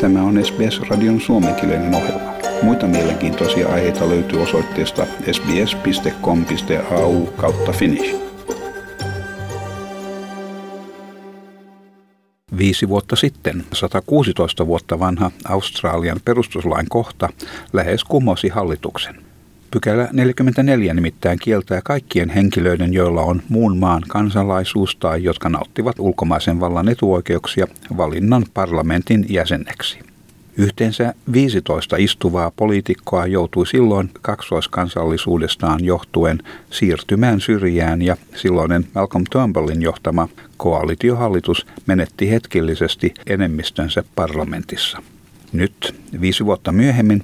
Tämä on SBS-radion suomenkielinen ohjelma. Muita mielenkiintoisia aiheita löytyy osoitteesta sbs.com.au kautta finnish. Viisi vuotta sitten 116 vuotta vanha Australian perustuslain kohta lähes kumosi hallituksen. Pykälä 44 nimittäin kieltää kaikkien henkilöiden, joilla on muun maan kansalaisuus tai jotka nauttivat ulkomaisen vallan etuoikeuksia, valinnan parlamentin jäseneksi. Yhteensä 15 istuvaa poliitikkoa joutui silloin kaksoiskansallisuudestaan johtuen siirtymään syrjään ja silloinen Malcolm Turnbullin johtama koalitiohallitus menetti hetkellisesti enemmistönsä parlamentissa. Nyt, viisi vuotta myöhemmin,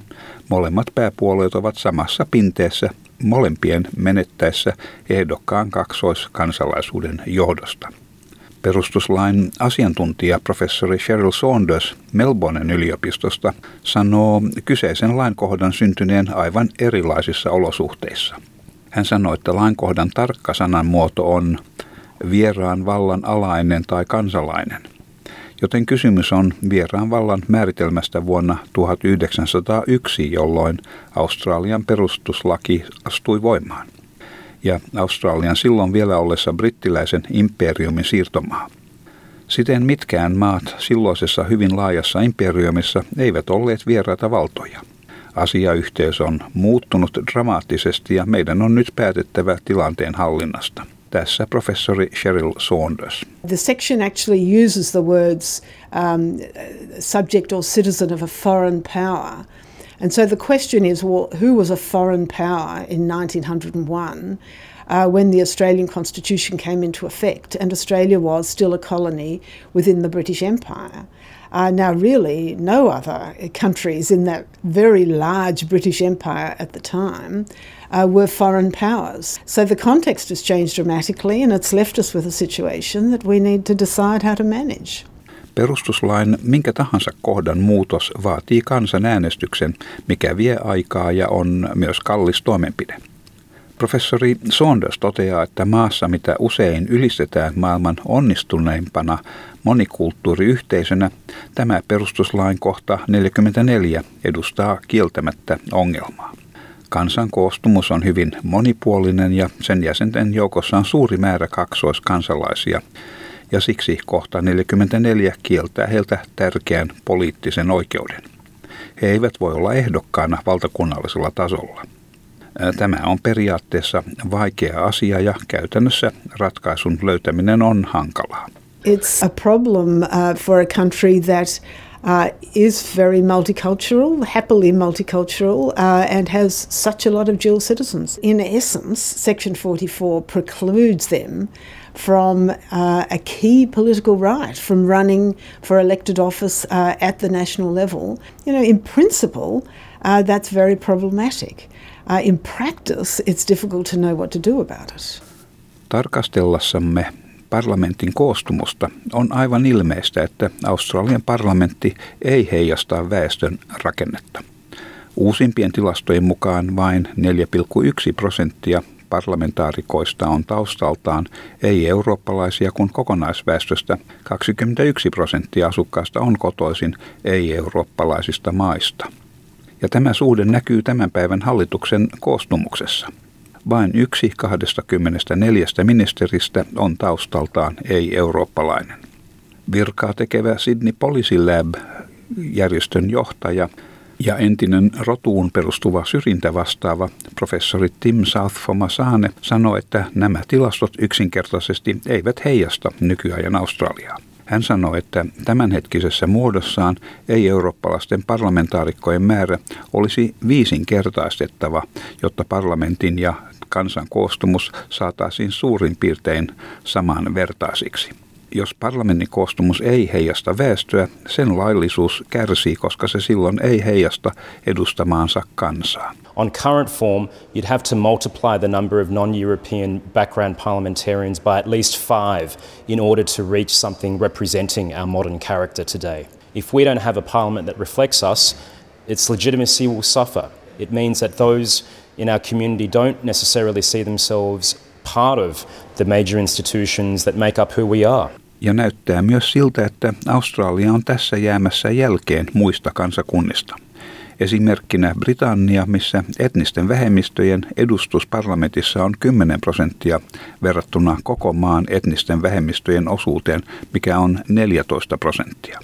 molemmat pääpuolueet ovat samassa pinteessä molempien menettäessä ehdokkaan kaksoiskansalaisuuden johdosta. Perustuslain asiantuntija professori Cheryl Saunders Melbournen yliopistosta sanoo kyseisen lainkohdan syntyneen aivan erilaisissa olosuhteissa. Hän sanoi, että lainkohdan tarkka sanamuoto on vieraan vallan alainen tai kansalainen – joten kysymys on vieraan vallan määritelmästä vuonna 1901, jolloin Australian perustuslaki astui voimaan. Ja Australian silloin vielä ollessa brittiläisen imperiumin siirtomaa. Siten mitkään maat silloisessa hyvin laajassa imperiumissa eivät olleet vieraita valtoja. Asiayhteys on muuttunut dramaattisesti ja meidän on nyt päätettävä tilanteen hallinnasta. Tässä professori Cheryl Saunders. The section actually uses the words um, subject or citizen of a foreign power. And so the question is well, who was a foreign power in 1901 uh, when the Australian Constitution came into effect and Australia was still a colony within the British Empire? Uh, now, really, no other countries in that very large British Empire at the time uh, were foreign powers. So the context has changed dramatically, and it's left us with a situation that we need to decide how to manage. Perustuslain minkä tahansa kohdan muutos vaatii kansanäänestyksen, mikä vie aikaa ja on myös kallis toimenpide. Professori Saunders toteaa, että maassa, mitä usein ylistetään maailman onnistuneimpana monikulttuuriyhteisönä, tämä perustuslain kohta 44 edustaa kieltämättä ongelmaa. Kansan koostumus on hyvin monipuolinen ja sen jäsenten joukossa on suuri määrä kaksoiskansalaisia, ja siksi kohta 44 kieltää heiltä tärkeän poliittisen oikeuden. He eivät voi olla ehdokkaana valtakunnallisella tasolla. Tämä on periaatteessa vaikea asia ja käytännössä ratkaisun löytäminen on hankalaa. It's a problem uh, for a country that uh, is very multicultural, happily multicultural, uh, and has such a lot of dual citizens. In essence, Section 44 precludes them from uh, a key political right, from running for elected office uh, at the national level. You know, in principle, uh, that's very problematic. Uh, in practice, it's difficult to know what to do about it. Tarkastellassamme parlamentin koostumusta, on aivan ilmeistä, että Australian parlamentti ei heijasta väestön rakennetta. Uusimpien tilastojen mukaan vain 4,1 prosenttia parlamentaarikoista on taustaltaan ei-eurooppalaisia, kun kokonaisväestöstä 21 prosenttia asukkaista on kotoisin ei-eurooppalaisista maista. Ja tämä suhde näkyy tämän päivän hallituksen koostumuksessa – vain yksi 24 ministeristä on taustaltaan ei-eurooppalainen. Virkaa tekevä Sydney Policy Lab järjestön johtaja ja entinen rotuun perustuva syrjintä vastaava professori Tim Southfomasane sanoi, että nämä tilastot yksinkertaisesti eivät heijasta nykyajan Australiaa. Hän sanoi, että tämänhetkisessä muodossaan ei-eurooppalaisten parlamentaarikkojen määrä olisi viisinkertaistettava, jotta parlamentin ja kansan koostumus saataisiin suurin piirtein samanvertaisiksi. Jos parlamentin koostumus ei heijasta väestöä, sen laillisuus kärsii, koska se silloin ei heijasta edustamaansa kansaa. On current form, you'd have to multiply the number of non-European background parliamentarians by at least five in order to reach something representing our modern character today. If we don't have a parliament that reflects us, its legitimacy will suffer. It means that those in our community don't necessarily see themselves part of the major institutions that make up who we are. Ja näyttää myös siltä, että Australia on tässä jäämässä jälkeen muista kansakunnista. Esimerkkinä Britannia, missä etnisten vähemmistöjen edustus parlamentissa on 10 prosenttia verrattuna koko maan etnisten vähemmistöjen osuuteen, mikä on 14 prosenttia.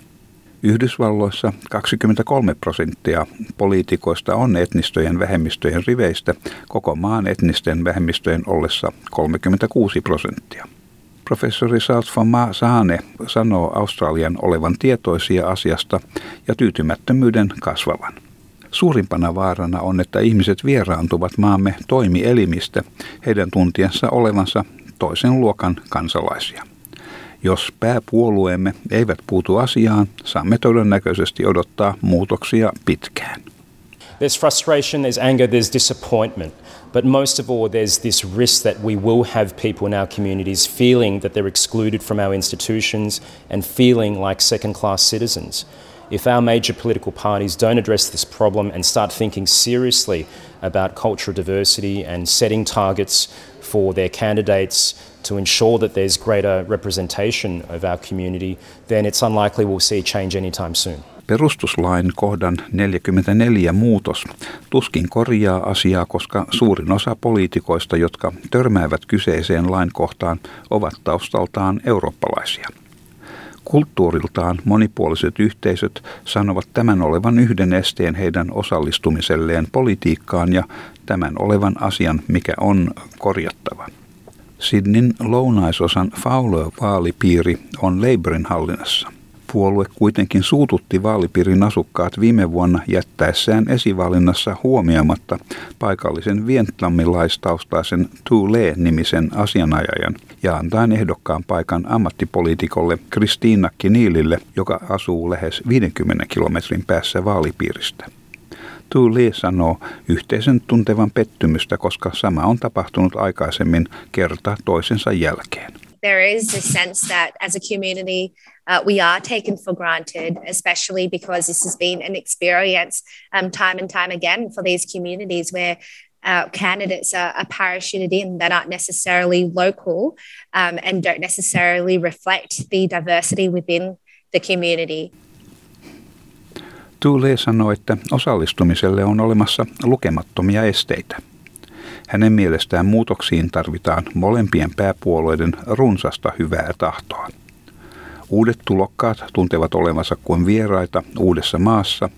Yhdysvalloissa 23 prosenttia poliitikoista on etnistöjen vähemmistöjen riveistä, koko maan etnisten vähemmistöjen ollessa 36 prosenttia. Professori Ma Saane sanoo Australian olevan tietoisia asiasta ja tyytymättömyyden kasvavan. Suurimpana vaarana on, että ihmiset vieraantuvat maamme toimielimistä heidän tuntiensa olevansa toisen luokan kansalaisia. Jos pääpuolueemme eivät puutu asiaan, saamme todennäköisesti odottaa muutoksia pitkään. There's frustration, there's anger, there's disappointment. But most of all, there's this risk that we will have people in our communities feeling that they're excluded from our institutions and feeling like second class citizens. If our major political parties don't address this problem and start thinking seriously about cultural diversity and setting targets for their candidates to ensure that there's greater representation of our community, then it's unlikely we'll see change anytime soon. Perustuslain kohdan 44 muutos tuskin korjaa asiaa, koska suurin osa poliitikoista, jotka törmäävät kyseiseen lainkohtaan, ovat taustaltaan eurooppalaisia. Kulttuuriltaan monipuoliset yhteisöt sanovat tämän olevan yhden esteen heidän osallistumiselleen politiikkaan ja tämän olevan asian, mikä on korjattava. Sydneyn lounaisosan Fowler-vaalipiiri on Labourin hallinnassa. Puolue kuitenkin suututti vaalipiirin asukkaat viime vuonna jättäessään esivalinnassa huomioimatta paikallisen vietnamilaistaustaisen Tu Le-nimisen asianajajan ja antaen ehdokkaan paikan ammattipoliitikolle Kristiina Kiniilille, joka asuu lähes 50 kilometrin päässä vaalipiiristä. Lee sanoo tuntevan pettymystä, koska sama on tapahtunut aikaisemmin kerta toisensa jälkeen. There is a sense that as a community uh, we are taken for granted, especially because this has been an experience um, time and time again for these communities where uh, candidates are, are, parachuted in that aren't necessarily local um, and don't necessarily reflect the diversity within the community. Tule sanoi, että osallistumiselle on olemassa lukemattomia esteitä. Hänen mielestään muutoksiin tarvitaan molempien pääpuolueiden runsasta hyvää tahtoa. Uudet tulokkaat tuntevat olevansa kuin vieraita uudessa maassa.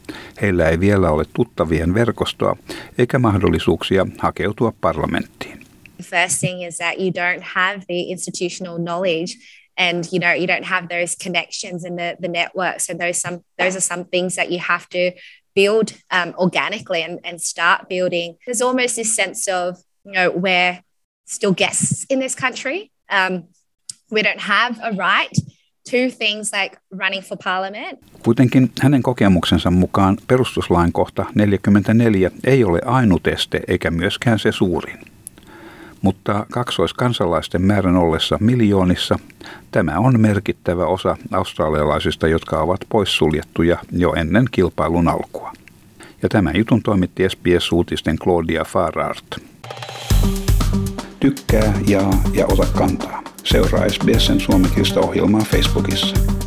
Heillä ei vielä ole tuttavien verkostoa eikä mahdollisuuksia hakeutua parlamenttiin. The first thing is that you don't have the institutional knowledge and you know you don't have those connections and the, the networks and those some those are some things that you have to build um, organically and, and start building there's almost this sense of you know we're still guests in this country um, we don't have a right two things like running for parliament. Kuitenkin hänen kokemuksensa mukaan perustuslain kohta 44 ei ole ainut este eikä myöskään se suurin. Mutta kaksoiskansalaisten määrän ollessa miljoonissa tämä on merkittävä osa australialaisista, jotka ovat poissuljettuja jo ennen kilpailun alkua. Ja tämän jutun toimitti SBS-uutisten Claudia Farart. Tykkää, jaa ja ota kantaa. Seuraa SBSn suomenkielistä ohjelmaa Facebookissa.